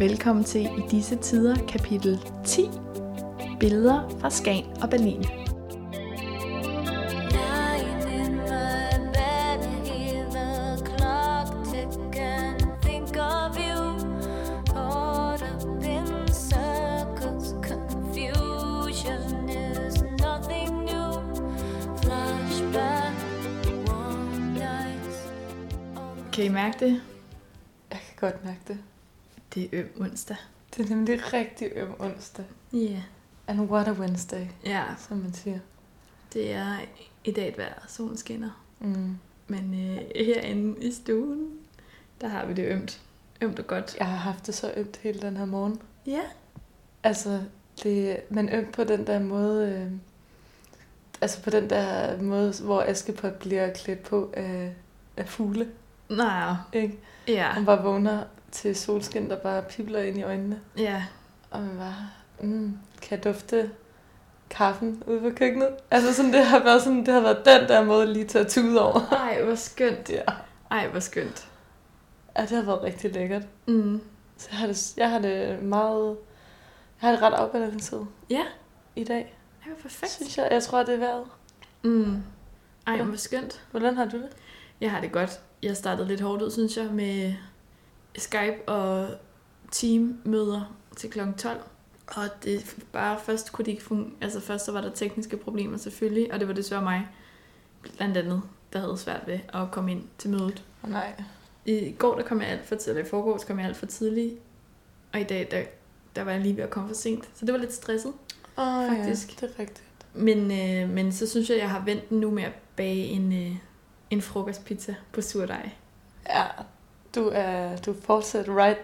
Velkommen til I disse tider kapitel 10. Billeder fra Skagen og Berlin. Kan I mærke det? Jeg kan godt mærke det. Det er øm onsdag. Det er nemlig rigtig øm onsdag. Ja. Yeah. And what a Wednesday, Ja, som man siger. det er i dag et vejr, solen skinner. Mm. Men øh, herinde i stuen, der har vi det ømt. Ømt og godt. Jeg har haft det så ømt hele den her morgen. Ja. Altså, det, men ømt på den der måde... Øh, altså på den der måde, hvor Askepot bliver klædt på af, af fugle. Nej. Ikke? Ja. Han bare vågner til solskin, der bare pibler ind i øjnene. Ja. Og man bare, mm, kan jeg dufte kaffen ude på køkkenet? Altså sådan, det har været sådan, det har været den der måde lige til at tude over. Ej, hvor skønt. Ja. Ej, hvor skønt. Ja, det har været rigtig lækkert. Mm. Så jeg har det, jeg har det meget... Jeg har det ret afbalanceret Ja. i dag, Ej, hvor perfekt. synes jeg. Jeg tror, det er værd. Mm. Ej, hvor skønt. Hvordan har du det? Jeg har det godt. Jeg startede lidt hårdt ud, synes jeg, med Skype og Team-møder til kl. 12. Og det bare først kunne de ikke fungere. Altså først så var der tekniske problemer selvfølgelig, og det var desværre mig, blandt andet, der havde svært ved at komme ind til mødet. Oh, nej. I går der kom jeg alt for tidligt, eller i forgårs kom jeg alt for tidligt, og i dag der, der var jeg lige ved at komme for sent. Så det var lidt stresset. Oh, Faktisk. Ja, det er rigtigt. Men, øh, men så synes jeg, jeg har ventet nu med at bage en, øh, en frokostpizza på surdej. Ja, du er, du er fortsat right,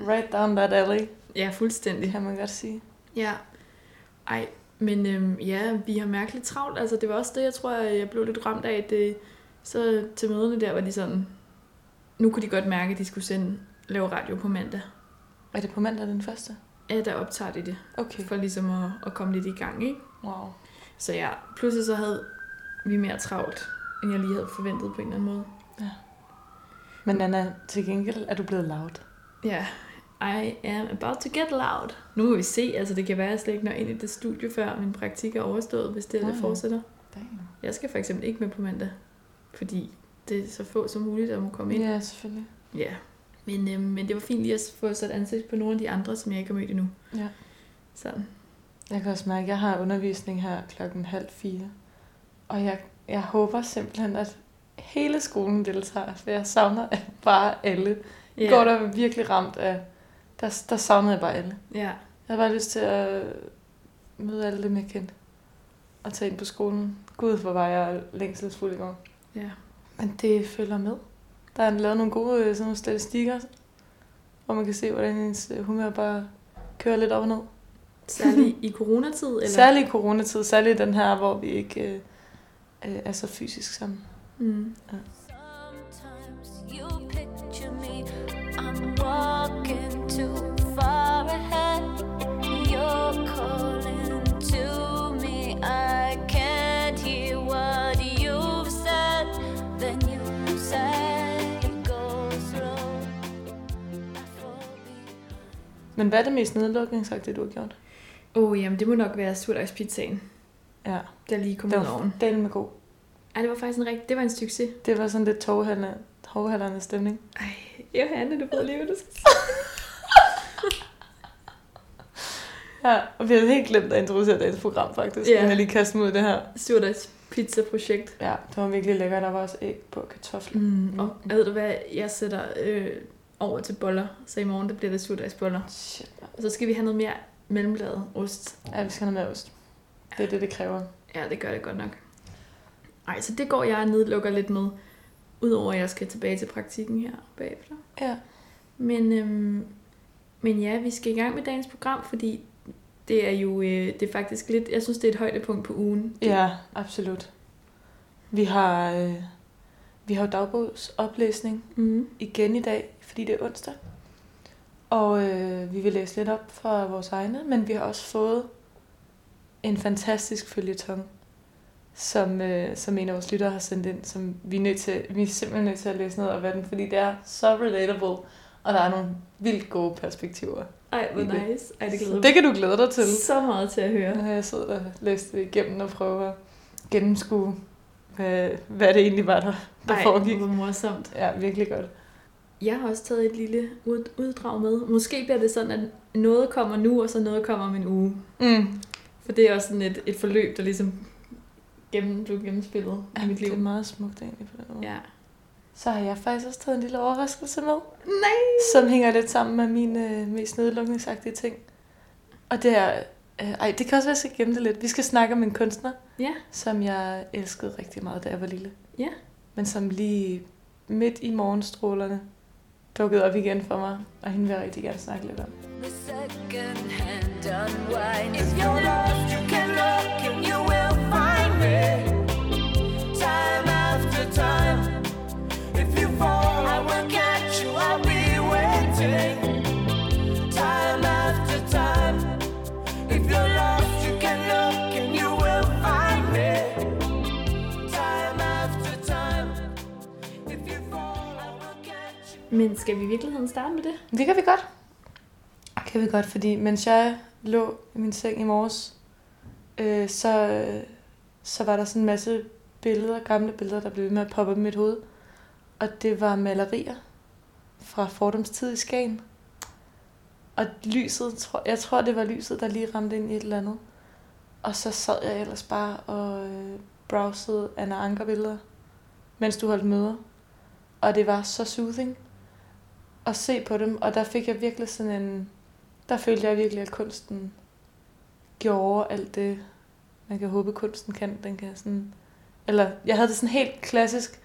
right down that alley, Ja, fuldstændig. kan man godt sige. Ja. Ej, men øhm, ja, vi har mærkeligt travlt. Altså, det var også det, jeg tror, jeg blev lidt ramt af. Det, så til møderne der var de sådan... Nu kunne de godt mærke, at de skulle sende, lave radio på mandag. Er det på mandag den første? Ja, der optager de det, Okay. for ligesom at, at komme lidt i gang, ikke? Wow. Så ja, pludselig så havde vi mere travlt, end jeg lige havde forventet på en eller anden måde. Men Anna, til gengæld er du blevet loud. Ja, I am about to get loud. Nu må vi se, altså det kan være, at jeg slet ikke når ind i det studie, før min praktik er overstået, hvis det, er, det Nej. fortsætter. Damn. Jeg skal for eksempel ikke med på mandag, fordi det er så få som muligt, der må komme ind. Ja, selvfølgelig. Ja. Men, øhm, men det var fint lige at få sat ansigt på nogle af de andre, som jeg ikke har mødt endnu. Ja. Sådan. Jeg kan også mærke, at jeg har undervisning her klokken halv fire. Og jeg, jeg håber simpelthen, at hele skolen deltager, for jeg savner bare alle. I Ja. går der virkelig ramt af, der, der savnede jeg bare alle. Ja. Jeg har bare lyst til at møde alle dem, jeg kendte. Og tage ind på skolen. Gud, hvor var jeg længselsfuld i går. Ja. Men det følger med. Der er lavet nogle gode øh, sådan nogle statistikker, hvor man kan se, hvordan ens øh, humør bare kører lidt op og ned. Særligt i coronatid, eller? Særligt i coronatid, særligt den her, hvor vi ikke øh, øh, er så fysisk sammen. Mm. Sometimes you picture me, I'm walking too far ahead. You're calling to me, I can't hear what you've said. Then you say, go slow. I fall behind. Men hvad er det mest nedlukningsagtigt, du har gjort? Åh, oh, jamen det må nok være surdejspizzaen, Ja, der lige kom ud oven. den med god. Ej, det var faktisk en rigtig, det var en succes. Det var sådan lidt tovhalderne stemning. Ej, Johanne, du ved lige, hvad du skal Ja, og vi havde helt glemt at introducere dagens program, faktisk. Ja. Jeg lige kaste ud det her. Surdejspizza-projekt. Ja, det var virkelig lækkert. Der var også æg på og kartofler. Mm. Og ved du hvad, jeg sætter øh, over til boller, så i morgen der bliver det surdejsboller. Shit. Og så skal vi have noget mere mellemlaget ost. Ja, vi skal have noget mere ost. Det er det, det kræver. Ja, det gør det godt nok. Ej, så det går jeg og nedlukker lidt med, udover at jeg skal tilbage til praktikken her bagefter. Ja. Men, øhm, men ja, vi skal i gang med dagens program, fordi det er jo øh, det er faktisk lidt, jeg synes det er et højdepunkt på ugen. Ja, absolut. Vi har, øh, vi har jo dagbogsoplæsning Mm. igen i dag, fordi det er onsdag. Og øh, vi vil læse lidt op fra vores egne, men vi har også fået en fantastisk følgetong, som, øh, som en af vores lyttere har sendt ind, som vi er, nødt til, vi er simpelthen nødt til at læse ned af den, fordi det er så relatable, Og der er nogle vildt gode perspektiver. Ej, hvor nice. Ej, det glæder det kan du glæde dig til. så meget til at høre. Har jeg siddet og læst det igennem og prøvet at gennemskue, hvad, hvad det egentlig var, der, der Ej, foregik. hvor morsomt. Ja, virkelig godt. Jeg har også taget et lille ud- uddrag med. Måske bliver det sådan, at noget kommer nu, og så noget kommer om en uge. Mm. For det er også sådan et, et forløb, der ligesom gennem, blev gennemspillet i mit Det er liv. meget smukt egentlig på den måde. Ja. Så har jeg faktisk også taget en lille overraskelse med, Nej! som hænger lidt sammen med mine øh, mest nedlukningsagtige ting. Og det er... Øh, ej, det kan også være, at jeg skal gemme det lidt. Vi skal snakke om en kunstner, Ja. som jeg elskede rigtig meget, da jeg var lille. Ja. Men som lige midt i morgenstrålerne dukkede op igen for mig, og hende vil jeg rigtig gerne snakke lidt om. The second hand unwind. If you're lost, you can look and you will Men skal vi i virkeligheden starte med det? Det kan vi godt. Kan vi godt, fordi mens jeg lå i min seng i morges, øh, så, så var der sådan en masse billeder, gamle billeder, der blev ved med at poppe op i mit hoved. Og det var malerier fra fordomstid i Skagen. Og lyset, jeg tror det var lyset, der lige ramte ind i et eller andet. Og så sad jeg ellers bare og øh, browsede Anna Anker billeder, mens du holdt møder. Og det var så soothing at se på dem, og der fik jeg virkelig sådan en... Der følte jeg virkelig, at kunsten gjorde alt det, man kan håbe, kunsten kan. Den kan sådan... Eller jeg havde det sådan helt klassisk,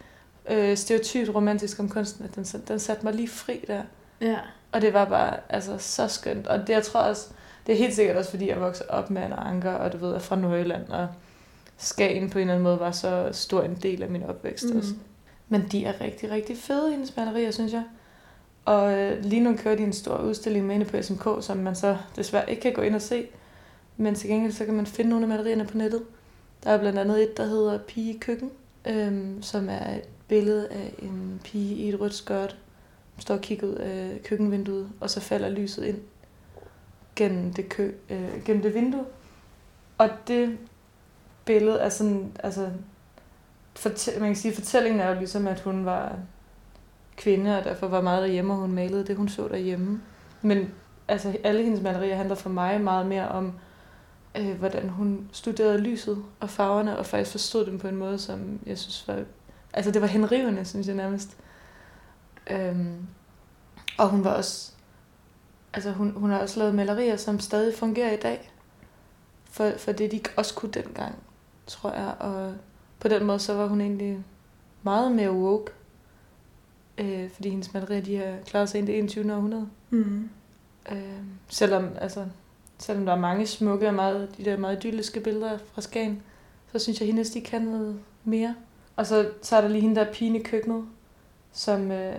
øh, stereotypt romantisk om kunsten, at den, den satte mig lige fri der. Ja. Og det var bare altså, så skønt. Og det, jeg tror også, det er helt sikkert også, fordi jeg voksede op med Anna Anker, og du ved, er fra Nordjylland, og Skagen på en eller anden måde var så stor en del af min opvækst mm. også. Men de er rigtig, rigtig fede, hendes malerier, synes jeg. Og øh, lige nu kører de en stor udstilling med inde på SMK, som man så desværre ikke kan gå ind og se. Men til gengæld så kan man finde nogle af malerierne på nettet. Der er blandt andet et, der hedder Pige i køkken, øhm, som er et billede af en pige i et rødt skørt, som står og kigger ud af køkkenvinduet, og så falder lyset ind gennem det, kø, øh, gennem det vindue. Og det billede er sådan, altså, fortæ- man kan sige, fortællingen er jo ligesom, at hun var kvinde, og derfor var meget derhjemme, og hun malede det, hun så derhjemme. Men altså, alle hendes malerier handler for mig meget mere om, øh, hvordan hun studerede lyset og farverne, og faktisk forstod dem på en måde, som jeg synes var... Altså, det var henrivende, synes jeg nærmest. Øhm, og hun var også... Altså, hun, hun har også lavet malerier, som stadig fungerer i dag. For, for det, de også kunne dengang, tror jeg. Og på den måde, så var hun egentlig meget mere woke. Øh, fordi hendes malerier, de har klaret sig ind i det 21. århundrede. Mm. Øh, selvom, altså, selvom der er mange smukke og meget, de der meget idylliske billeder fra Skagen, så synes jeg, at hendes, de kan noget mere. Og så, så er der lige hende, der er pigen i køkkenet, som, øh,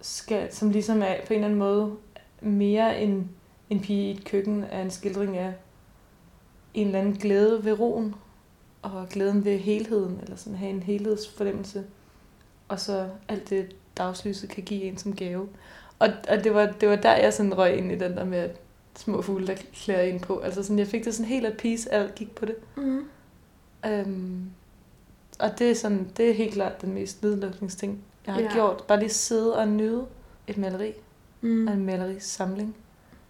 skal, som ligesom er på en eller anden måde mere end en pige i et køkken, er en skildring af en eller anden glæde ved roen, og glæden ved helheden, eller sådan have en helhedsfornemmelse. Og så alt det, dagslyset kan give en som gave. Og, og det, var, det var der, jeg sådan røg ind i den der med at små fugle, der klæder ind på. Altså sådan, jeg fik det sådan helt at peace at kigge på det. Mm. Øhm, og det er, sådan, det er helt klart den mest nedlukningsting, jeg har Ja. gjort. Bare lige sidde og nyde et maleri Mm. og en malerisamling.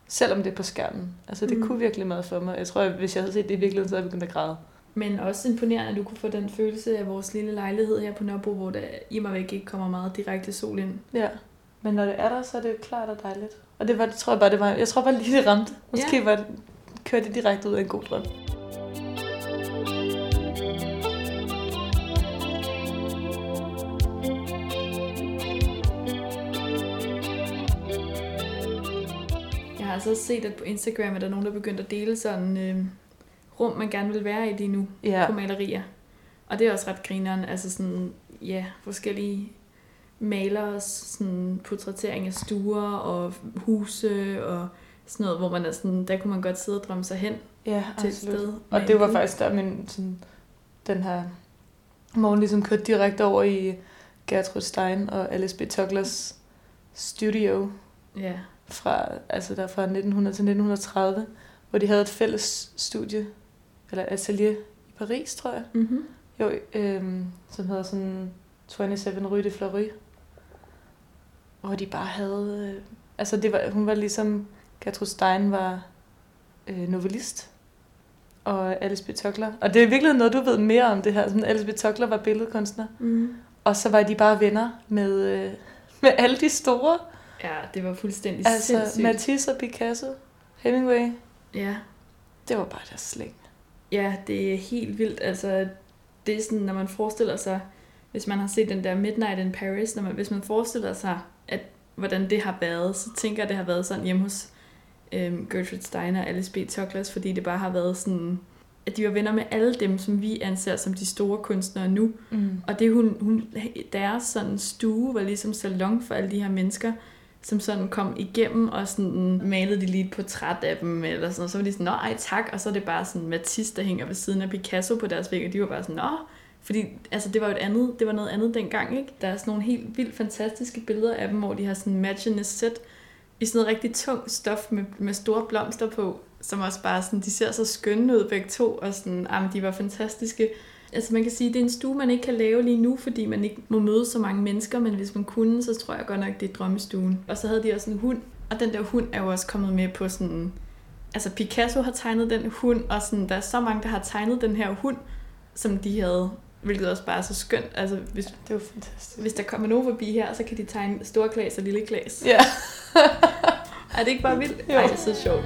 Selvom det er på skærmen. Altså det mm. kunne virkelig meget for mig. Jeg tror, at hvis jeg havde set det i virkeligheden, så havde jeg begyndt at græde. Men også imponerende, at du kunne få den følelse af vores lille lejlighed her på Nørrebro, hvor der i mig væk ikke kommer meget direkte sol ind. Ja. Men når det er der, så er det klart og dejligt. Og det var, det tror jeg bare, det var, jeg tror bare lige det ramte. Måske Ja. var det, kørte det direkte ud af en god drøm. Jeg har altså også set, at på Instagram er der nogen, der er begyndt at dele sådan øh, rum, man gerne vil være i lige nu Ja. på malerier. Og det er også ret grineren, altså sådan, ja, forskellige malers sådan portrættering af stuer og huse og sådan noget, hvor man er sådan, der kunne man godt sidde og drømme sig hen Ja, til et absolut. sted. Og det var faktisk der, min, sådan, den her morgen ligesom kørte direkte over i Gertrud Stein og Alice B. Toglers studio, Ja. fra, altså der fra 1900 til 1930, hvor de havde et fælles studie, eller atelier i Paris, tror jeg. Mm-hmm. Jo, øhm, som hedder sådan 27 Rue de Fleury. Hvor de bare havde... Øh, altså, det var, hun var ligesom... Gertrude Stein var øh, novellist. Og Alice B. Tokler. Og det er virkelig noget, du ved mere om det her. Sådan, Alice B. Tokler var billedkunstner. Mm. Og så var de bare venner med, øh, med alle de store. Ja, det var fuldstændig Altså, sindssygt. Matisse og Picasso, Hemingway. Ja. Det var bare deres slæng. Ja, det er helt vildt. Altså, det er sådan, når man forestiller sig, hvis man har set den der Midnight in Paris, når man, hvis man forestiller sig, at hvordan det har været, så tænker jeg, at det har været sådan hjemme hos øhm, Gertrude Steiner og Alice B. Toklas, fordi det bare har været sådan, at de var venner med alle dem, som vi anser som de store kunstnere nu. Mm. Og det hun, hun, deres sådan stue var ligesom salon for alle de her mennesker, som sådan kom igennem og sådan malede de lige et portræt af dem, eller sådan, og så var de sådan, nå ej tak, og så er det bare sådan Matisse, der hænger ved siden af Picasso på deres væg, og de var bare sådan, nå, fordi altså, det var jo et andet, det var noget andet dengang, ikke? Der er sådan nogle helt vildt fantastiske billeder af dem, hvor de har sådan matchende sæt i sådan noget rigtig tungt stof med, med store blomster på, som også bare sådan, de ser så skønne ud begge to, og sådan, ah, men de var fantastiske. Altså man kan sige, det er en stue, man ikke kan lave lige nu, fordi man ikke må møde så mange mennesker, men hvis man kunne, så tror jeg godt nok, det er drømmestuen. Og så havde de også en hund, og den der hund er jo også kommet med på sådan... Altså Picasso har tegnet den hund, og sådan, der er så mange, der har tegnet den her hund, som de havde, hvilket også bare er så skønt. Altså hvis, Det var fantastisk. hvis der kommer nogen forbi her, så kan de tegne store klas og lille klas. Ja. Er det ikke bare vildt? Jo. Ej, det er så sjovt.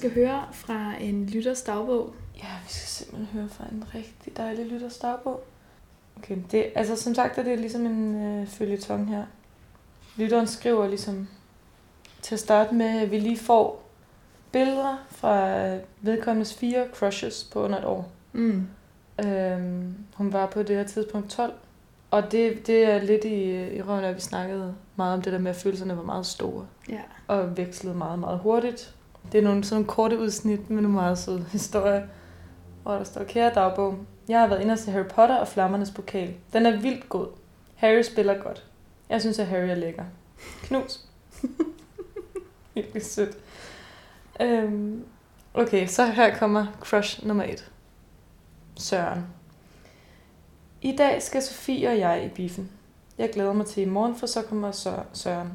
Skal høre fra en lytters dagbog? Ja, vi skal simpelthen høre fra en rigtig dejlig lytters dagbog. Okay, det, altså som sagt er det ligesom en øh, følgetong her. Lytteren skriver ligesom til at starte med, at vi lige får billeder fra vedkommendes fire crushes på under et år. Mm. Øhm, hun var på det her tidspunkt 12. Og det, det er lidt i, i røven at vi snakkede meget om det der med, at følelserne var meget store. Ja. Og vekslede meget, meget hurtigt. Det er nogle sådan nogle korte udsnit med nogle meget søde historier. Og der står, kære dagbog, jeg har været inde og se Harry Potter og Flammernes Pokal. Den er vildt god. Harry spiller godt. Jeg synes, at Harry er lækker. Knus. Virkelig sødt. Øhm, okay, så her kommer crush nummer et. Søren. I dag skal Sofie og jeg i biffen. Jeg glæder mig til i morgen, for så kommer Søren.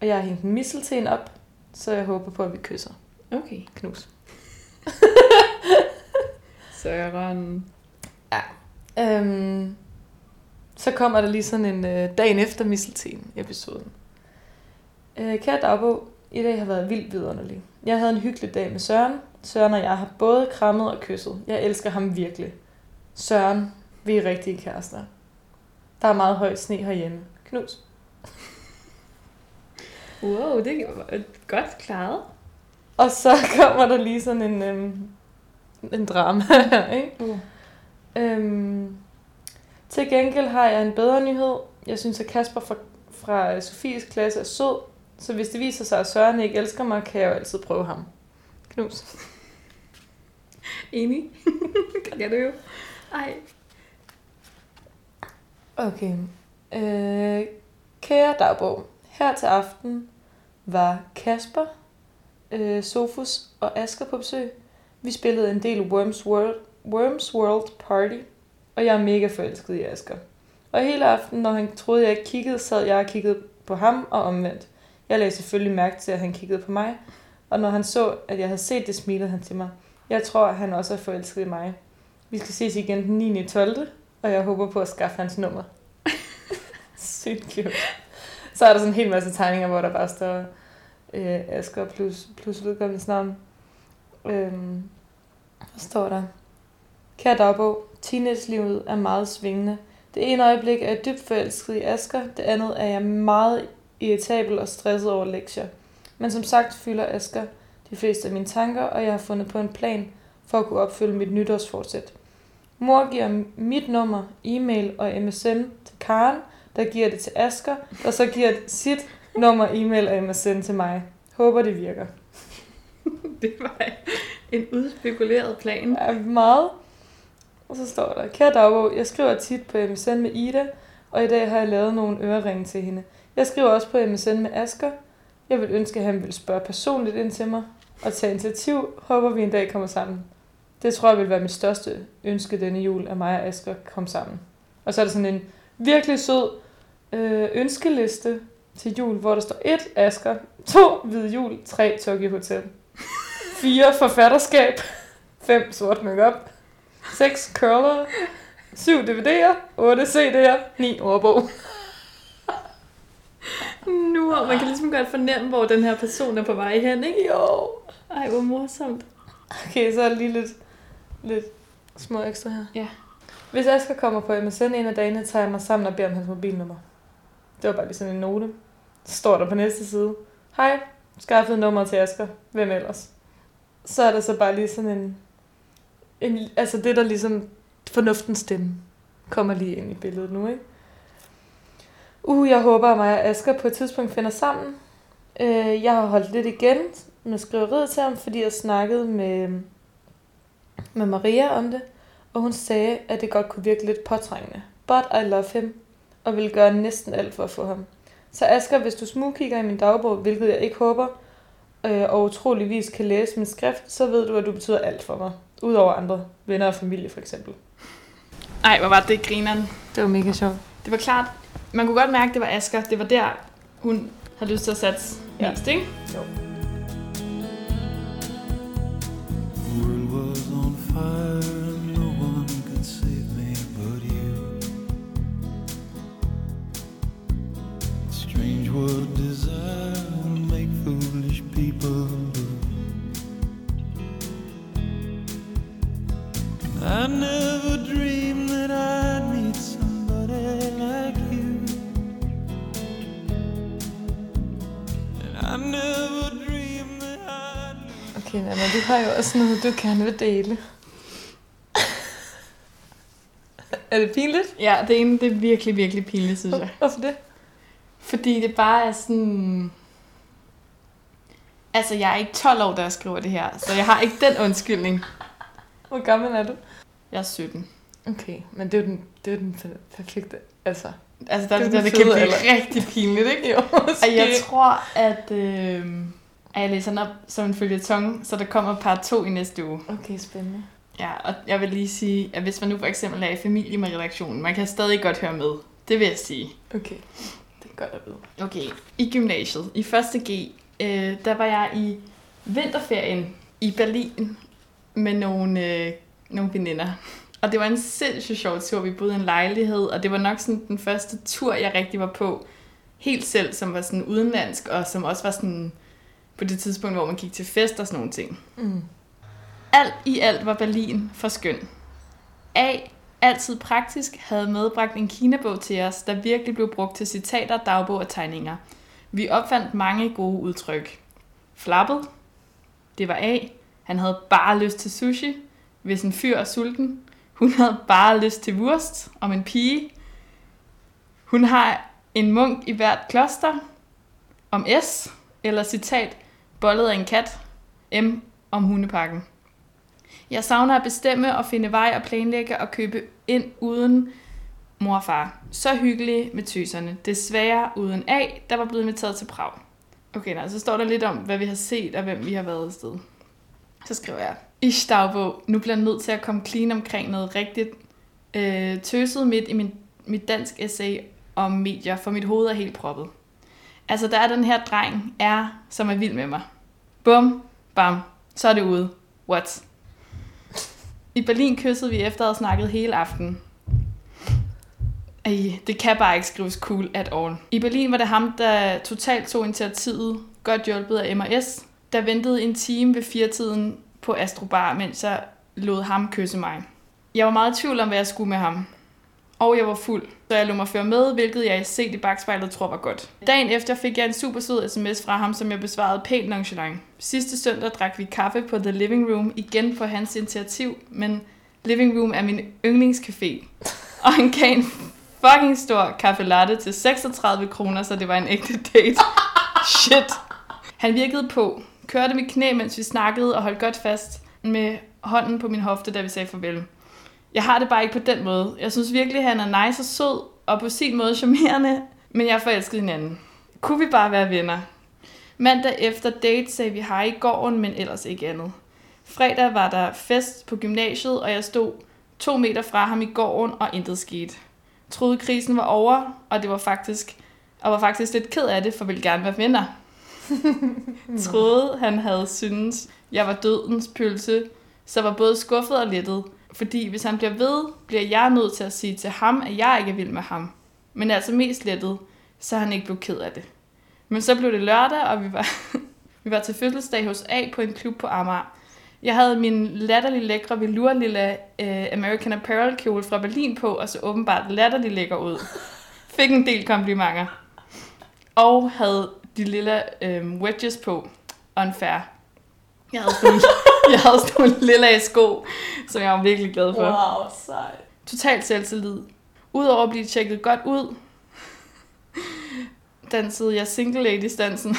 Og jeg har hængt en misselten op, så jeg håber på, at vi kysser. Okay. Knus. Søren. Øhm, så kommer der lige sådan en øh, dagen efter misselten episoden. Øh, kære dagbog, i dag har været vildt vidunderlig. Jeg havde en hyggelig dag med Søren. Søren og jeg har både krammet og kysset. Jeg elsker ham virkelig. Søren, vi er rigtige kærester. Der er meget højt sne herhjemme. Knus. Wow, det var godt klaret. Og så kommer der lige sådan en, øhm, en drama her, ikke? Uh. Øhm, til gengæld har jeg en bedre nyhed. Jeg synes, at Kasper fra, fra Sofies klasse er sød, så hvis det viser sig, at Søren ikke elsker mig, kan jeg jo altid prøve ham. Knus. Enig. kan du jo. Ej. Okay. Øh, kære dagbog, her til aften var Kasper, øh, Sofus og Asker på besøg. Vi spillede en del Worms World, Worms World Party, og jeg er mega forelsket i Asker. Og hele aften, når han troede, jeg ikke kiggede, sad jeg og kiggede på ham og omvendt. Jeg lagde selvfølgelig mærke til, at han kiggede på mig, og når han så, at jeg havde set det, smilede han til mig. Jeg tror, at han også er forelsket i mig. Vi skal ses igen den 9. 12. Og jeg håber på at skaffe hans nummer. Sygt cute. Så er der sådan en hel masse tegninger, hvor der bare står øh, Asger plus, plus vedkommendes navn. Øhm, så står der, Kære dagbog, teenage-livet er meget svingende. Det ene øjeblik er jeg dybt forelsket i Asger, det andet er jeg meget irritabel og stresset over lektier. Men som sagt fylder Asger de fleste af mine tanker, og jeg har fundet på en plan for at kunne opfylde mit nytårsforsæt. Mor giver mit nummer, e-mail og MSN til Karen, der giver det til Asker, der så giver sit nummer, e-mail og MSN til mig. Håber det virker. Det var en udspekuleret plan. er meget. Og så står der, kære dagbog, jeg skriver tit på MSN med Ida, og i dag har jeg lavet nogle øreringe til hende. Jeg skriver også på MSN med Asker. Jeg vil ønske, at han vil spørge personligt ind til mig og tage initiativ. Håber vi en dag kommer sammen. Det tror jeg vil være mit største ønske denne jul, at mig og Asger kommer sammen. Og så er der sådan en virkelig sød øh, ønskeliste til jul, hvor der står 1 Asger, 2 Hvide Jul, 3 Tokyo Hotel, 4 Forfatterskab, 5 Sort Makeup, 6 Curler, 7 DVD'er, 8 CD'er, 9 ordbog. Nu, og man kan ligesom godt fornemme, hvor den her person er på vej hen, ikke? Jo. Ej, hvor morsomt. Okay, så er lige lidt, lidt små ekstra her. Ja. Hvis Asger kommer på MSN en af dagene, tager jeg mig sammen og beder om hans mobilnummer. Det var bare lige sådan en note. Så står der på næste side. Hej, skaffet nummer til Asger. Hvem ellers? Så er der så bare lige sådan en... en altså det, der ligesom fornuftens stemme kommer lige ind i billedet nu, ikke? Uh, jeg håber, at mig og Asger på et tidspunkt finder sammen. Øh, jeg har holdt lidt igen med skriveriet til ham, fordi jeg snakkede med, med Maria om det, og hun sagde, at det godt kunne virke lidt påtrængende. But I love him, og vil gøre næsten alt for at få ham. Så Asger, hvis du smugkigger i min dagbog, hvilket jeg ikke håber, øh, og utroligvis kan læse min skrift, så ved du, at du betyder alt for mig. Udover andre venner og familie, for eksempel. Ej, hvor var det grineren. Det var mega sjovt. Det var klart, man kunne godt mærke, at det var Asger. Det var der, hun havde lyst til at satse Ja. mest, ikke? world har jo også noget, du gerne vil dele. er det pinligt? Ja, det ene, det er virkelig, virkelig pinligt, synes jeg. Hvorfor det? Fordi det bare er sådan... Altså, jeg er ikke 12 år, da jeg skriver det her, så jeg har ikke den undskyldning. Hvor gammel er du? Jeg er 17. Okay, men det er jo den, det er jo den per- perfekte, altså. Altså, der, Det er der, den det kan blive alder. rigtig pinligt, ikke? Jo, Og jeg tror, at, øh, at jeg læser den op som en følgetong, så der kommer part 2 i næste uge. Okay, spændende. Ja, og jeg vil lige sige, at hvis man nu for eksempel er i familie med redaktionen, man kan stadig godt høre med. Det vil jeg sige. Okay, det er godt at vide. Okay, i gymnasiet, i 1. G, øh, der var jeg i vinterferien i Berlin med nogle, øh, nogle veninder. Og det var en sindssygt sjov tur. Vi boede i en lejlighed, og det var nok sådan den første tur, jeg rigtig var på helt selv, som var sådan udenlandsk, og som også var sådan på det tidspunkt, hvor man gik til fest og sådan nogle ting. Mm. Alt i alt var Berlin for skøn. A, altid praktisk, havde medbragt en kinabog til os, der virkelig blev brugt til citater, dagbog og tegninger. Vi opfandt mange gode udtryk. Flappet, det var A. Han havde bare lyst til sushi, hvis en fyr er sulten. Hun havde bare lyst til wurst om en pige. Hun har en munk i hvert kloster. Om S, eller citat, bollet af en kat. M, om hundepakken. Jeg savner at bestemme og finde vej og planlægge og købe ind uden mor og far. Så hyggelig med tøserne. Desværre uden A, der var blevet inviteret til Prag. Okay, nej, så står der lidt om, hvad vi har set og hvem vi har været afsted. Så skriver jeg, Ish dagbog, nu bliver jeg nødt til at komme clean omkring noget rigtigt øh, tøset midt i min, mit dansk essay om medier, for mit hoved er helt proppet. Altså, der er den her dreng, er, som er vild med mig. Bum, bam, så er det ude. What? I Berlin kyssede vi efter at have snakket hele aftenen. Ej, det kan bare ikke skrives cool at all. I Berlin var det ham, der totalt tog initiativet, godt hjulpet af M&S, der ventede en time ved firetiden på Astrobar, mens jeg lod ham kysse mig. Jeg var meget i tvivl om, hvad jeg skulle med ham. Og jeg var fuld, så jeg lå mig føre med, hvilket jeg set i bagspejlet tror var godt. Dagen efter fik jeg en super sød sms fra ham, som jeg besvarede pænt nonchalant. Sidste søndag drak vi kaffe på The Living Room, igen på hans initiativ, men Living Room er min yndlingscafé. Og han gav en fucking stor kaffe latte til 36 kroner, så det var en ægte date. Shit. Han virkede på, kørte mit knæ, mens vi snakkede, og holdt godt fast med hånden på min hofte, da vi sagde farvel. Jeg har det bare ikke på den måde. Jeg synes virkelig, han er nice og sød, og på sin måde charmerende, men jeg er forelsket i hinanden. Kunne vi bare være venner? Mandag efter date sagde vi hej i gården, men ellers ikke andet. Fredag var der fest på gymnasiet, og jeg stod to meter fra ham i gården, og intet skete. Troede krisen var over, og det var faktisk, og var faktisk lidt ked af det, for ville gerne være venner. Troede, han havde syntes, jeg var dødens pølse, så var både skuffet og lettet. Fordi hvis han bliver ved, bliver jeg nødt til at sige til ham, at jeg ikke er vild med ham. Men altså mest lettet, så han ikke blev ked af det. Men så blev det lørdag, og vi var, vi var til fødselsdag hos A på en klub på Amager. Jeg havde min latterlig lækre velour lille uh, øh, American Apparel kjole fra Berlin på, og så åbenbart latterlig lækker ud. Fik en del komplimenter. Og havde de lille øh, wedges på. Unfair. Jeg havde sådan, jeg havde sådan nogle lille sko, som jeg var virkelig glad for. Wow, sej. Totalt selvtillid. Udover at blive tjekket godt ud, dansede jeg single ladies dansen,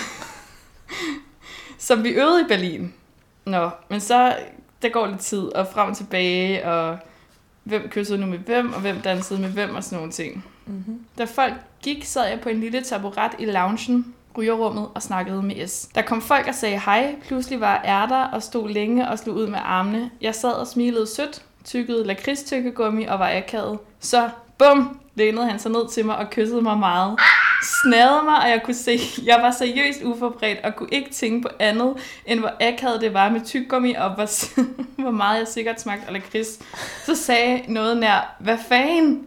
som vi øvede i Berlin. Nå, men så, der går lidt tid, og frem og tilbage, og hvem kyssede nu med hvem, og hvem dansede med hvem, og sådan nogle ting. Mm-hmm. Da folk gik, sad jeg på en lille taburet i loungen, rygerrummet og snakkede med S. Der kom folk og sagde hej. Pludselig var jeg der og stod længe og slog ud med armene. Jeg sad og smilede sødt, tykkede lakridstykkegummi og var akavet. Så, bum, lænede han sig ned til mig og kyssede mig meget. Snadede mig, og jeg kunne se, jeg var seriøst uforberedt og kunne ikke tænke på andet, end hvor akavet det var med tyggegummi og hvor, hvor meget jeg sikkert smagte af lakrids. Så sagde noget nær, hvad fanden?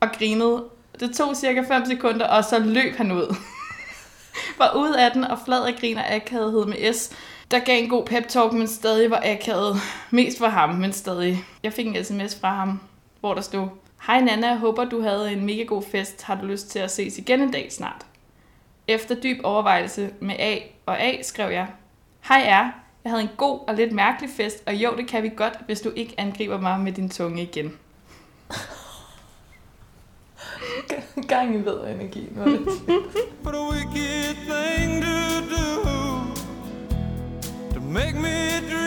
Og grinede. Det tog cirka 5 sekunder, og så løb han ud var ud af den og flad af grin og med S, der gav en god pep talk, men stadig var akavet. Mest for ham, men stadig. Jeg fik en sms fra ham, hvor der stod, Hej Nana, jeg håber du havde en mega god fest. Har du lyst til at ses igen en dag snart? Efter dyb overvejelse med A og A skrev jeg, Hej R, jeg havde en god og lidt mærkelig fest, og jo, det kan vi godt, hvis du ikke angriber mig med din tunge igen. Gang i ved energi. Nu er det What a wicked thing to do to make me dream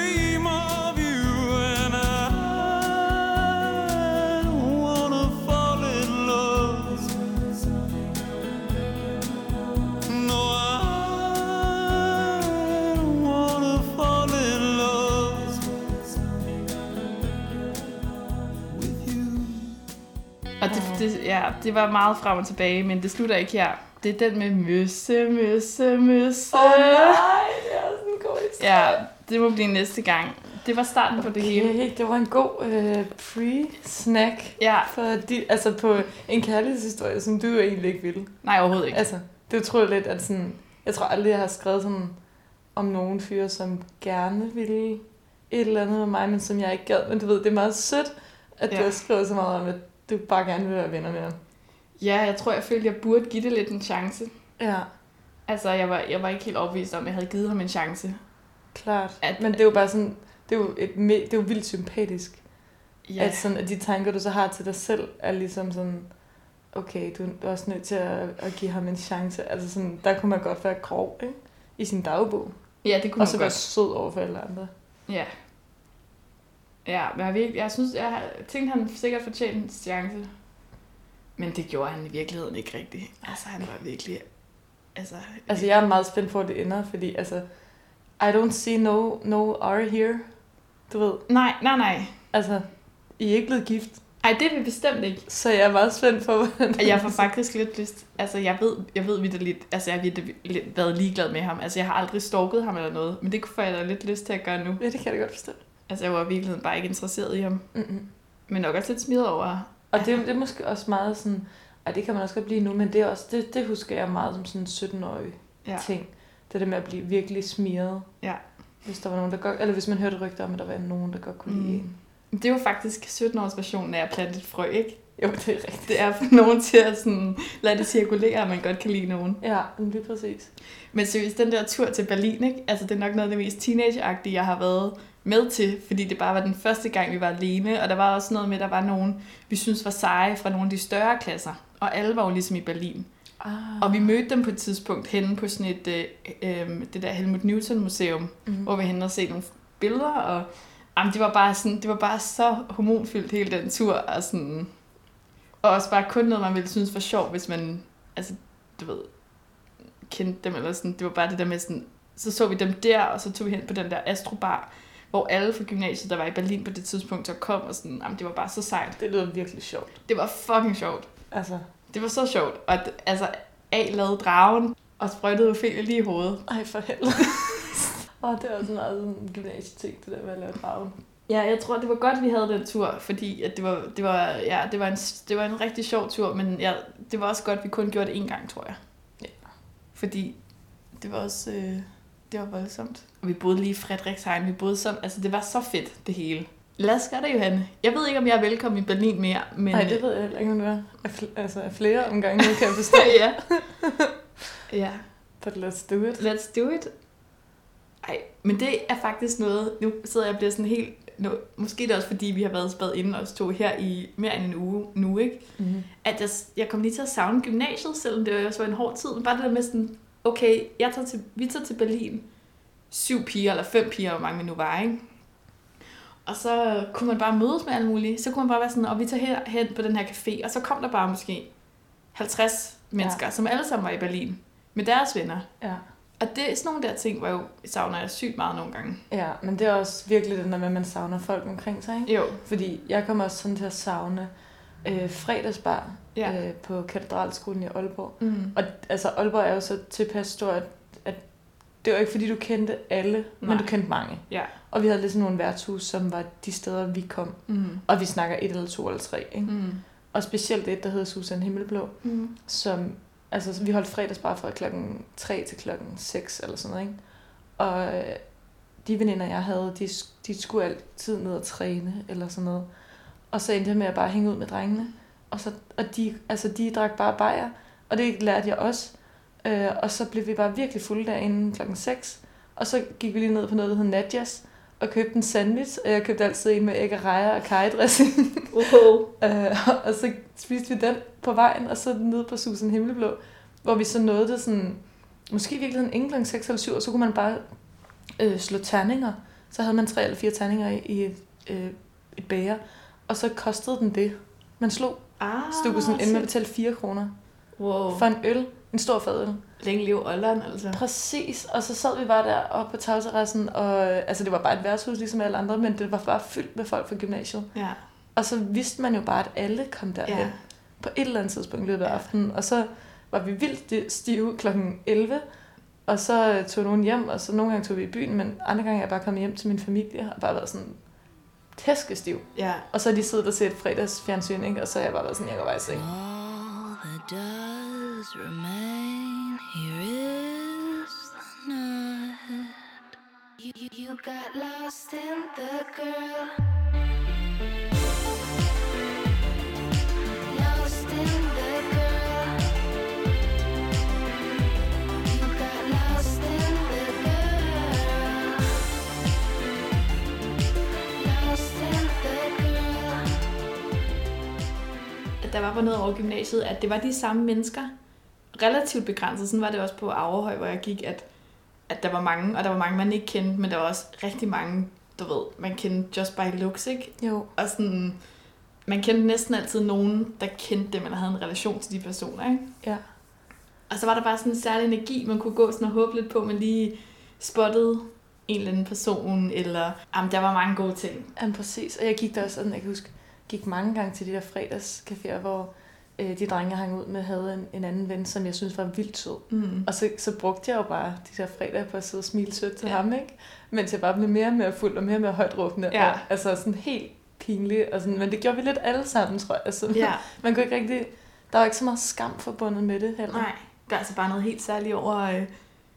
det, ja, det var meget frem og tilbage, men det slutter ikke her. Det er den med møsse, møsse, møsse. Åh oh, nej, det er også en god historie. Ja, det må blive næste gang. Det var starten på det hele. Okay, det var en god øh, pre-snack Ja, for de, altså på en kærlighedshistorie, som du egentlig ikke ville. nej overhovedet ikke. Altså, det er utroligt, at sådan, jeg tror aldrig, jeg har skrevet sådan om nogen fyre, som gerne ville et eller andet med mig, men som jeg ikke gad. Men du ved, det er meget sødt, at du Ja. har skrevet så meget om, at du bare gerne vil være venner med ham. Ja, jeg tror, jeg følte, jeg burde give det lidt en chance. Ja, Altså, jeg var, jeg var ikke helt overbevist om, at jeg havde givet ham en chance. klart. At- men det er jo bare sådan, det er jo, et, det er jo vildt sympatisk. Ja, At, sådan, at de tanker, du så har til dig selv, er ligesom sådan, okay, du er også nødt til at, at give ham en chance. Altså sådan, der kunne man godt være grov, ikke? I sin dagbog. ja det kunne Og man så være godt. sød over for alle andre. Ja. Ja, men jeg, virkelig, jeg synes, jeg tænkte, han sikkert fortjente en chance. Men det gjorde han i virkeligheden ikke rigtigt. Altså, han var virkelig... Altså, Altså, jeg er meget spændt på, at det ender, fordi altså, I don't see no, no R here. Du ved, Nej, nej, nej. altså, I er ikke blevet gift. Ej, det er vi bestemt ikke. Så jeg er meget spændt på, hvordan jeg får faktisk lidt lyst... Altså, jeg ved, jeg ved vidt lidt... Altså, jeg har været ligeglad med ham. Altså, jeg har aldrig stalket ham eller noget. Men det kunne jeg da lidt lyst til at gøre nu. Ja, det kan jeg da godt forstå. Altså, jeg var i virkeligheden bare ikke interesseret i ham. Mm-hmm. Men nok også lidt smidt over. Og det, det er måske også meget sådan, og det kan man også godt blive nu, men det, er også, det, det husker jeg meget som sådan en 17-årig Ja. ting. Det der med at blive virkelig smiret. Ja. Hvis der var nogen, der godt, eller hvis man hørte rygter om, at der var nogen, der godt kunne lide Mm. en. Det er jo faktisk 17 års version af at plante et frø, ikke? Jo, det er rigtigt. Det er for nogen til at sådan, lade det cirkulere, at man godt kan lide nogen. Ja, men lige præcis. Men seriøst, den der tur til Berlin, ikke? Altså, det er nok noget af det mest teenageagtige, jeg har været med til, fordi det bare var den første gang, vi var alene, og der var også noget med, at der var nogen, vi synes var seje fra nogle af de større klasser, og alle var jo ligesom i Berlin. Ah. Og vi mødte dem på et tidspunkt henne på sådan et, øh, øh, det der Helmut Newton Museum, mm. hvor vi henne og se nogle billeder, og jamen, det var bare sådan, det var bare så hormonfyldt hele den tur, og sådan, og også bare kun noget, man ville synes var sjovt, hvis man, altså, du ved, kendte dem, eller sådan, det var bare det der med sådan, så så vi dem der, og så tog vi hen på den der Astrobar, hvor alle fra gymnasiet, der var i Berlin på det tidspunkt, så kom, og sådan, jamen, det var bare så sejt. Det lyder virkelig sjovt. Det var fucking sjovt. Altså, Det var så sjovt, og at- altså, A lavede dragen, og sprøjtede Ophelia lige i hovedet. ej for helvede. Åh, det er også meget sådan en gymnasieting, det der med at lave dragen. Ja, jeg tror, det var godt, vi havde den tur, fordi at det, var, det, var, ja, det, var en, det var en rigtig sjov tur, men ja, det var også godt, at vi kun gjorde det én gang, tror jeg. Ja. Fordi det var også øh, det var voldsomt. Og vi boede lige i Frederikshavn, vi boede som, altså det var så fedt, det hele. Lad os gøre det, Johanne. Jeg ved ikke, om jeg er velkommen i Berlin mere, men... Nej, det ved jeg heller ikke, om du er. Altså, af flere omgange, nu kan jeg forstå. ja. ja. But let's do it. Let's do it. Ej, men det er faktisk noget, nu sidder jeg og bliver sådan helt, nu, måske det er også fordi, vi har været spadet inde og stå her i mere end en uge nu, ikke? Mm-hmm. At jeg, jeg kom lige til at savne gymnasiet, selvom det også var en hård tid, men bare det der med sådan, okay, jeg tager til, vi tager til Berlin, syv piger, eller fem piger, hvor mange vi nu var, ikke? Og så kunne man bare mødes med alle mulige. Så kunne man bare være sådan, og vi tager hen på den her café, og så kom der bare måske 50 mennesker, ja. som alle sammen var i Berlin, med deres venner. Ja. Og det er sådan nogle der ting, hvor jeg savner jeg sygt meget nogle gange. ja, men det er også virkelig den der med, at man savner folk omkring sig, ikke? Jo. Fordi jeg kommer også sådan til at savne øh, fredagsbar Ja. øh, på katedralskolen i Aalborg. Mm. Og altså, Aalborg er jo så tilpas stor, at det var ikke fordi, du kendte alle, Nej. Men du kendte mange. Ja. Og vi havde ligesom nogle værtshus, som var de steder, vi kom. Mm. Og vi snakker et eller to eller tre, ikke? Mm. Og specielt et, der hedder Susan Himmelblå, Mm. som, altså vi holdt fredagsbar fra klokken 3 til klokken 6 eller sådan noget, ikke? Og øh, de veninder, jeg havde, de, de skulle altid ned og træne eller sådan noget. Og så endte jeg med at bare hænge ud med drengene. Og, så, og de, altså, de drak bare bajer, og det lærte jeg også. Øh, og så blev vi bare virkelig fulde derinde klokken 6. Og så gik vi lige ned på noget, der hed Nadjas, og købte en sandwich. Og jeg købte altid en med æg og rejer og kajedressing. Wow. Øh, og så spiste vi den på vejen, og så nede på Susan Himmelblå, hvor vi så nåede det sådan, måske i virkeligheden ikke klokken 6 eller 7, og så kunne man bare øh, slå terninger. Så havde man tre eller fire terninger i, i et, øh, et bager, og så kostede den det. Man slog, Ah, kunne sådan ende med at betale 4 kroner Wow. for en øl, en stor fadøl. Længe liv Olleren, altså. Præcis, og så sad vi bare der oppe på tagterrassen, og øh, altså det var bare et værtshus ligesom alle andre, men det var bare fyldt med folk fra gymnasiet. Ja. Og så vidste man jo bare, at alle kom derhen. ja. på et eller andet tidspunkt i løbet af Ja. aftenen, og så var vi vildt stive kl. 11, og så tog nogen hjem, og så nogle gange tog vi i byen, men andre gange er jeg bare kommet hjem til min familie, og bare været sådan tæskestiv. Ja. Og så har de siddet og set fredags fjernsyn, ikke? og så har jeg bare været sådan, jeg går bare i seng. All remain here is the night. You, you, you got lost in the girl. Lost in the girl. You got lost in the girl. Lost in the girl. Der var på noget over gymnasiet, at det var de samme mennesker. Relativt begrænset. Sådan var det også på Averhøj, hvor jeg gik, at, at der var mange, og der var mange, man ikke kendte, men der var også rigtig mange, du ved, man kendte just by looks, ikke? Jo. Og sådan, man kendte næsten altid nogen, der kendte dem, eller havde en relation til de personer, ikke? Ja. Og så var der bare sådan en særlig energi, man kunne gå sådan og håbe lidt på, man lige spottede en eller anden person, eller jamen, der var mange gode ting. Jamen præcis, og jeg gik der også sådan, jeg kan huske, gik mange gange til de der fredagscaféer, hvor øh, de drenge, jeg hang ud med, havde en, en anden ven, som jeg synes var vildt sød. Mm. Og så, så brugte jeg jo bare de der fredage på at sidde og smile sødt til Ja. ham, ikke? Mens jeg bare blev mere og mere fuld og mere og mere højt råbende. Ja. Og, altså sådan helt pinlig. Og sådan, men det gjorde vi lidt alle sammen, tror jeg. Altså, Ja, Man kunne ikke rigtig... Der var ikke så meget skam forbundet med det heller. nej. Der er altså bare noget helt særligt over øh,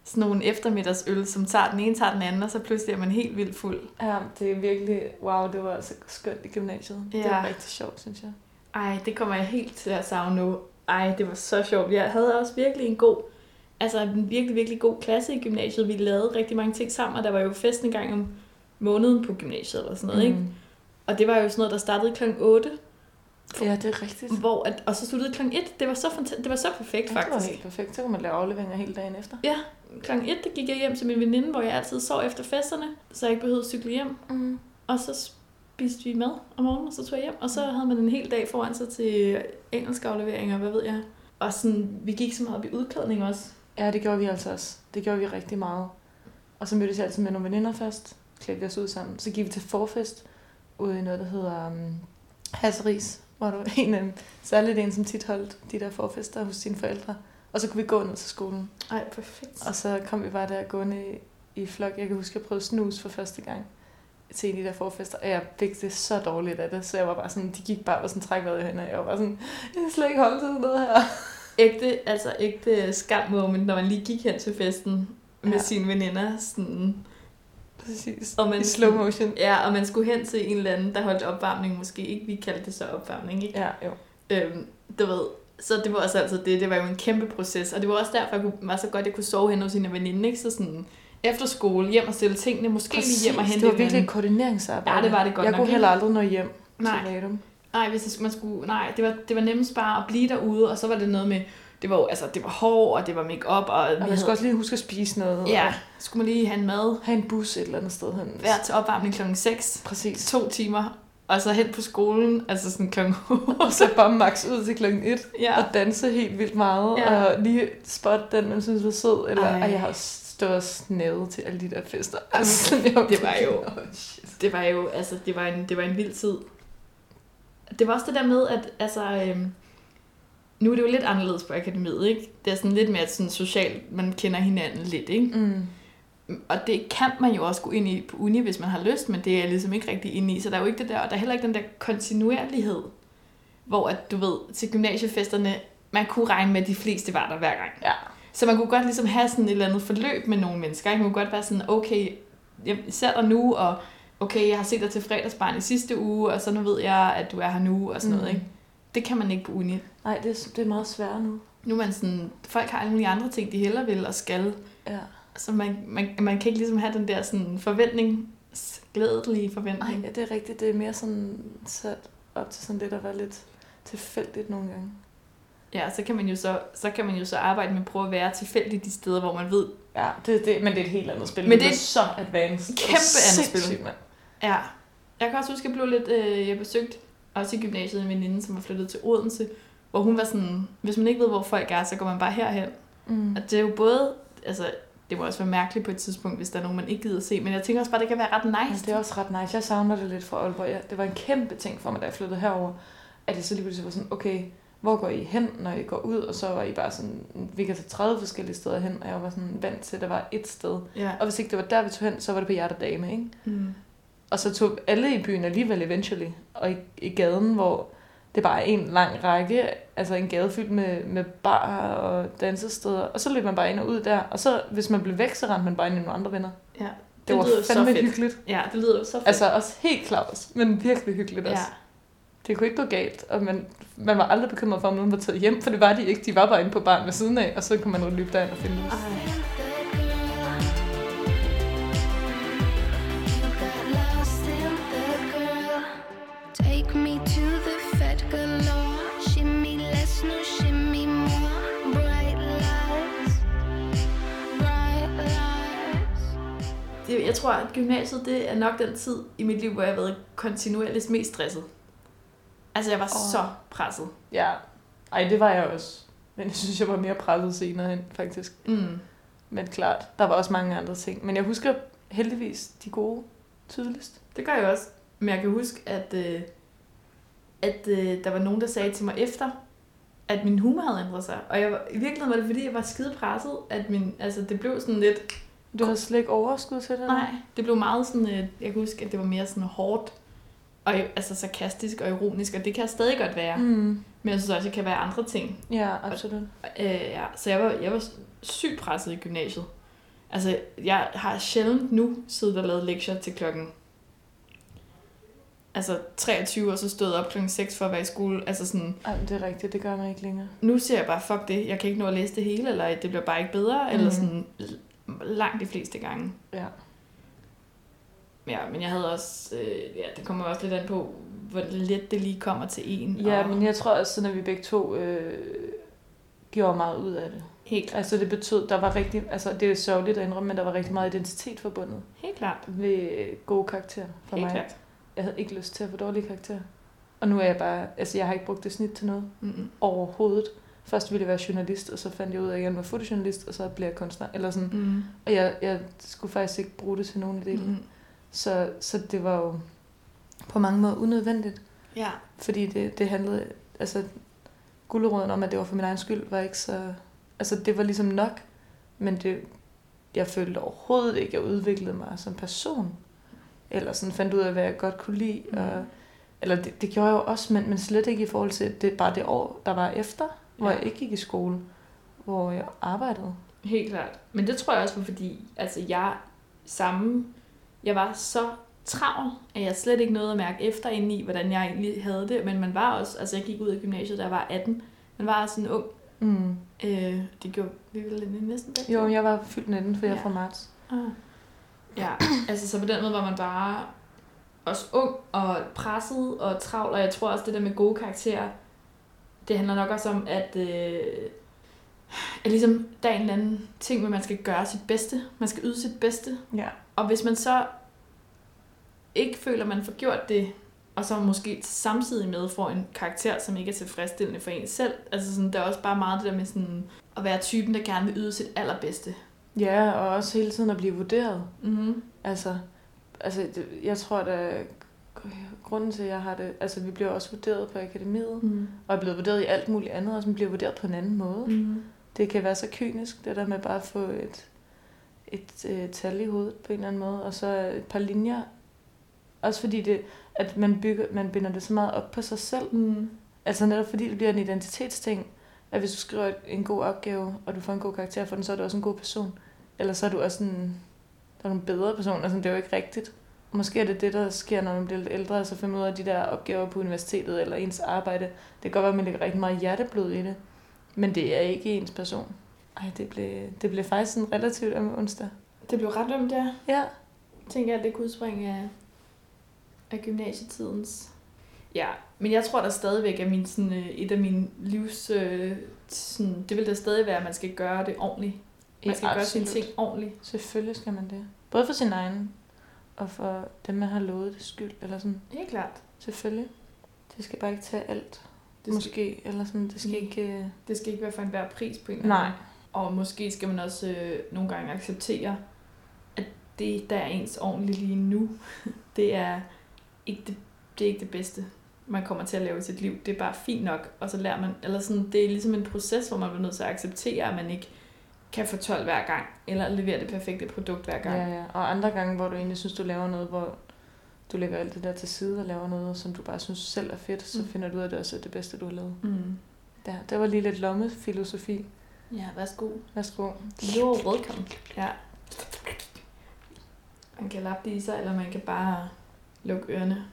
sådan nogle eftermiddagsøl, som tager den ene, tager den anden, og så pludselig er man helt vildt fuld. Ja, det er virkelig... Wow, det var altså skønt i gymnasiet. Det Ja. var rigtig sjovt, synes jeg. Ej, det kommer jeg helt til at savne nu. Ej, det var så sjovt. Jeg havde også virkelig en god, altså en virkelig, virkelig god klasse i gymnasiet. Vi lavede rigtig mange ting sammen, og der var jo fest en gang om måneden på gymnasiet eller sådan noget, mm. ikke? Og det var jo sådan noget, der startede kl. 8, Ja, det er rigtigt. hvor at, og så sluttede kl. 1. Det var så, fanta- det var så perfekt, Det var faktisk. helt perfekt. Så kunne man lave afleveringer hele dagen efter. Ja, kl. 1, der gik jeg hjem til min veninde, hvor jeg altid sov efter festerne, så jeg ikke behøvede at cykle hjem. Mm. Og så spiste vi mad om morgenen, og så tog jeg hjem. Og så havde man en hel dag foran sig til engelsk afleveringer, hvad ved jeg. Og sådan, vi gik så meget op i udklædning også. Ja, det gjorde vi altså også. Det gjorde vi rigtig meget. Og så mødtes jeg altid med nogle veninder først. Klædte os ud sammen. Så gik vi til forfest ude i noget, der hedder um, Hasseris. Hvor der var en, um, særligt en, som tit holdt de der forfester hos sine forældre. Og så kunne vi gå ned til skolen. Ej, perfekt. Og så kom vi bare der gående i, i flok. Jeg kan huske, at jeg prøvede snus for første gang til en af de der forfester, og jeg fik det så dårligt af det, så jeg var bare sådan, de gik bare og sådan træk vejret i hænderne, og jeg var bare sådan, jeg kan slet ikke holde til sådan noget her. Ægte, altså ægte skam moment, når man lige gik hen til festen med Ja. sine veninder. Sådan, Præcis. og man, I slow motion. Ja, og man skulle hen til en eller anden, der holdt opvarmning måske. Ikke, vi kaldte det så opvarmning, ikke? Ja, jo. Øhm, du ved, så det var også altid det. Det var jo en kæmpe proces. Og det var også derfor, jeg kunne, var så godt, at jeg kunne sove hen hos sine veninde. Ikke? Så sådan, efter skole, hjem og stille tingene. Måske lige hjem og hente det var virkelig et koordineringsarbejde. Ja, det var det godt Jeg nok, kunne heller aldrig nå hjem Nej. til Vadum. Nej, hvis det, man skulle, nej det, var, det var nemmest bare at blive derude. Og så var det noget med, det var, jo- altså, det var hår, og det var make op og, Og man skulle også lige huske at spise noget. Ja, Og skulle man lige have en mad. have en bus et eller andet sted hen. Hver til opvarmning klokken 6. Præcis. To timer. Og så hen på skolen, altså sådan klokken Og så bare max ud til klokken 1 Ja. og danse helt vildt meget. Ja. Og lige spotte den, man synes var sød. Eller, Ej. ej. jeg har også og snævet til alle de der fester. Altså, sådan, jeg det var jo- Oh, shit. det var jo, altså, det var en, det var en vild tid. Det var også det der med, at, altså, øhm, nu er det jo lidt anderledes på akademiet, ikke? Det er sådan lidt mere sådan socialt, man kender hinanden lidt, ikke? Mm. Og det kan man jo også gå ind i på uni, hvis man har lyst, men det er jeg ligesom ikke rigtig inde i, så der er jo ikke det der, og der er heller ikke den der kontinuerlighed, hvor at, du ved, til gymnasiefesterne, man kunne regne med, at de fleste var der hver gang. Ja. Så man kunne godt ligesom have sådan et eller andet forløb med nogle mennesker. Ikke? Man kunne godt være sådan, okay, jeg ser dig nu, og okay, jeg har set dig til fredagsbarn i sidste uge, og så nu ved jeg, at du er her nu, og sådan mm. noget. Ikke? Det kan man ikke på uni. Nej, det er, det er meget svært nu. Nu er man sådan, folk har alle mulige andre ting, de heller vil og skal. Ja. Så man, man, man kan ikke ligesom have den der sådan forventning, glædelige Nej, forventning. ja, det er rigtigt. Det er mere sådan sat op til sådan lidt at være lidt tilfældigt nogle gange. Ja, så kan man jo så, så kan man jo så arbejde med at prøve at være tilfældig de steder, hvor man ved, Ja, det, det, men det er et helt andet spil. Men det er er så advanced. kæmpe andet spil. Mand. Ja. Jeg kan også huske, at jeg blev lidt... Øh, jeg besøgte også i gymnasiet en veninde, som var flyttet til Odense, hvor hun var sådan, hvis man ikke ved, hvor folk er, så går man bare herhen. Mm. Og det er jo både, altså, det må også være mærkeligt på et tidspunkt, hvis der er nogen, man ikke gider se, men jeg tænker også bare, det kan være ret Ja, nice. det er også ret nice. Jeg savner det lidt fra Aalborg. Ja, det var en kæmpe ting for mig, da jeg flyttede herover, at jeg så lige pludselig var sådan, okay, hvor går I hen, når I går ud? Og så var I bare sådan, vi kan tage 30 forskellige steder hen, og jeg var sådan vant til, at der var et sted. Ja. Og hvis ikke det var der, vi tog hen, så var det på Hjertedame, ikke? Mm. Og så tog alle i byen alligevel eventually, og i, i gaden, hvor det bare er en lang række, altså en gade fyldt med, med bar og dansesteder, og så løb man bare ind og ud der, og så hvis man blev væk, så rendte man bare ind i nogle andre venner. Ja. Det, Det var lyder så fandme fedt. hyggeligt. Ja, det lyder så fedt. Altså også helt klart, men virkelig hyggeligt også. ja. Det kunne ikke gå galt, og man, man var aldrig bekymret for, om nogen var taget hjem, for det var de ikke. De var bare inde på barn ved siden af, og så kunne man jo løbe derind og finde girl. Take me to the fat galore. Shimmy less, no shimmy more. Bright lights, bright lights. Det, jeg tror, at gymnasiet, det er nok den tid i mit liv, hvor jeg har været kontinuerligt mest stresset. Altså, jeg var oh. så presset. Ja, ej, det var jeg også. Men jeg synes, jeg var mere presset senere hen, faktisk. Mm. Men klart, der var også mange andre ting. Men jeg husker heldigvis de gode tydeligst. Det gør jeg også. Men jeg kan huske, at, øh, at øh, der var nogen, der sagde til mig efter, at min humor havde ændret sig. Og jeg var, i virkeligheden var det, fordi jeg var skide presset, at min, altså, det blev sådan lidt... Du havde slet ikke overskud til det? Nej, det blev meget sådan... Øh, jeg kan huske, at det var mere sådan hårdt, og altså sarkastisk og ironisk, og det kan jeg stadig godt være. Mm. Men jeg synes også, at det kan være andre ting. Ja, absolut. Øh, ja, så jeg var, jeg var sygt presset i gymnasiet. Altså, jeg har sjældent nu siddet og lavet lektier til klokken... altså 23 og så stod op klokken 6 for at være i skole. Altså sådan, Ej, men det er rigtigt, det gør man ikke længere. nu ser jeg bare, fuck det, jeg kan ikke nå at læse det hele, eller det bliver bare ikke bedre, mm. eller sådan langt de fleste gange. Ja. Ja, men jeg havde også, øh, ja, det kommer også lidt an på, hvor let det lige kommer til en. Ja, og men jeg tror også, sådan, at vi begge to øh, gjorde meget ud af det. Helt klart. Altså det betød, der var rigtig, altså det er sørgeligt at indrømme, men der var rigtig meget identitet forbundet Helt klart. ved gode karakterer for Helt mig. klart. Jeg havde ikke lyst til at få dårlige karakterer. Og nu er jeg bare, altså jeg har ikke brugt det snit til noget Mm-mm. overhovedet. Først ville jeg være journalist, og så fandt jeg ud af, at jeg gerne var fotojournalist, og så blev jeg kunstner. Eller sådan. Mm. Og jeg, jeg skulle faktisk ikke bruge det til nogen af delene. Mm. Så, så det var jo på mange måder unødvendigt. Ja. Fordi det, det handlede, altså guldråden om, at det var for min egen skyld, var ikke så, altså det var ligesom nok, men det, jeg følte overhovedet ikke, at jeg udviklede mig som person. Eller sådan fandt ud af, hvad jeg godt kunne lide. Mm. Og, eller det, det gjorde jeg jo også, men, men slet ikke i forhold til det, bare det år, der var efter, hvor Ja. jeg ikke gik i skole, hvor jeg arbejdede. Helt klart. Men det tror jeg også var fordi, altså jeg samme, jeg var så travl, at jeg slet ikke nåede at mærke efter indeni, hvordan jeg egentlig havde det. Men man var også, altså jeg gik ud af gymnasiet, da jeg var 18. Man var sådan ung. Mm. Øh, det gjorde vi vel næsten begge Jo, jeg var fyldt 19, for jeg er fra marts. Ah. Ja, altså så på den måde var man bare også ung og presset og travl, og jeg tror også det der med gode karakterer, det handler nok også om, at, øh, at ligesom, der er en eller anden ting, hvor man skal gøre sit bedste. Man skal yde sit bedste. Ja. Og hvis man så ikke føler, at man får gjort det, og så måske samtidig med får en karakter, som ikke er tilfredsstillende for en selv. Altså sådan, der er også bare meget det der med sådan, at være typen, der gerne vil yde sit allerbedste. Ja, og også hele tiden at blive vurderet. Mm-hmm. Altså, altså jeg tror, at grunden til, at jeg har det... Altså, vi bliver også vurderet på akademiet, Mm. og er blevet vurderet i alt muligt andet, og så bliver vurderet på en anden måde. Mm. Det kan være så kynisk, det der med bare at få et, et øh, tal i hovedet på en eller anden måde, og så et par linjer. Også fordi det, at man, bygger, man binder det så meget op på sig selv. Mm. Altså netop fordi det bliver en identitetsting, at hvis du skriver en god opgave, og du får en god karakter for den, så er du også en god person. Eller så er du også en, der er en bedre person. Altså det er jo ikke rigtigt. Måske er det det, der sker, når man bliver lidt ældre, og så finder man ud af de der opgaver på universitetet eller ens arbejde. Det kan godt være, at man lægger rigtig meget hjerteblod i det, men det er ikke ens person. Ej, det blev, det blev faktisk en relativt om onsdag. Det blev ret ømt, ja. Ja. Tænker jeg, at det kunne udspringe af, af gymnasietidens. Ja, men jeg tror der stadigvæk er min, sådan, øh, et af mine livs... Øh, sådan, det vil da stadig være, at man skal gøre det ordentligt. Man skal Ja, gøre sine absolut. ting ordentligt. Selvfølgelig skal man det. Både for sin egen, og for dem, man har lovet det skyld. Eller sådan. Helt klart. Selvfølgelig. Det skal bare ikke tage alt. Det skal, måske, eller sådan, det skal Nej. ikke... øh, det skal ikke være for enhver pris på en eller Nej. Og måske skal man også øh, nogle gange acceptere, at det, der er ens ordentligt lige nu, det er ikke det, det er ikke det bedste, man kommer til at lave i sit liv. Det er bare fint nok, og så lærer man, eller sådan, det er ligesom en proces, hvor man bliver nødt til at acceptere, at man ikke kan få 12 hver gang, eller levere det perfekte produkt hver gang. Ja, ja. Og andre gange, hvor du egentlig synes, du laver noget, hvor du lægger alt det der til side og laver noget, som du bare synes selv er fedt, så Mm. finder du ud af, at det også er det bedste, du har lavet. Mm. Ja, det var lige lidt lommefilosofi. Ja, værsgo. Værsgo. You're welcome. Ja. Man kan lappe det i sig, eller man kan bare lukke ørerne.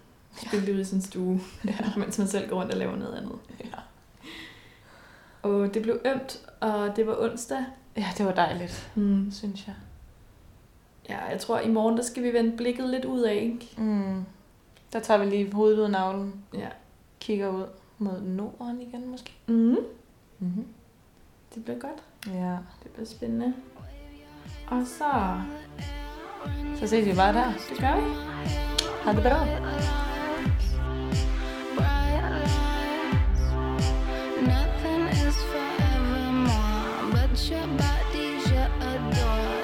Spille det ud i sin stue, Ja. mens man selv går rundt og laver noget andet. Ja. Og det blev ømt, og det var onsdag. ja, det var dejligt, Mm. synes jeg. Ja, jeg tror, i morgen der skal vi vende blikket lidt ud af, ikke? Mm. Der tager vi lige hovedet ud af navlen, Ja. kigger ud mod Norden igen måske. Mm. Mm-hmm. Det bliver godt. Ja. Det bliver spændende. Og så... Så ses vi bare der. Det gør vi. Ha' det bra. Nothing is forevermore, but your body you adore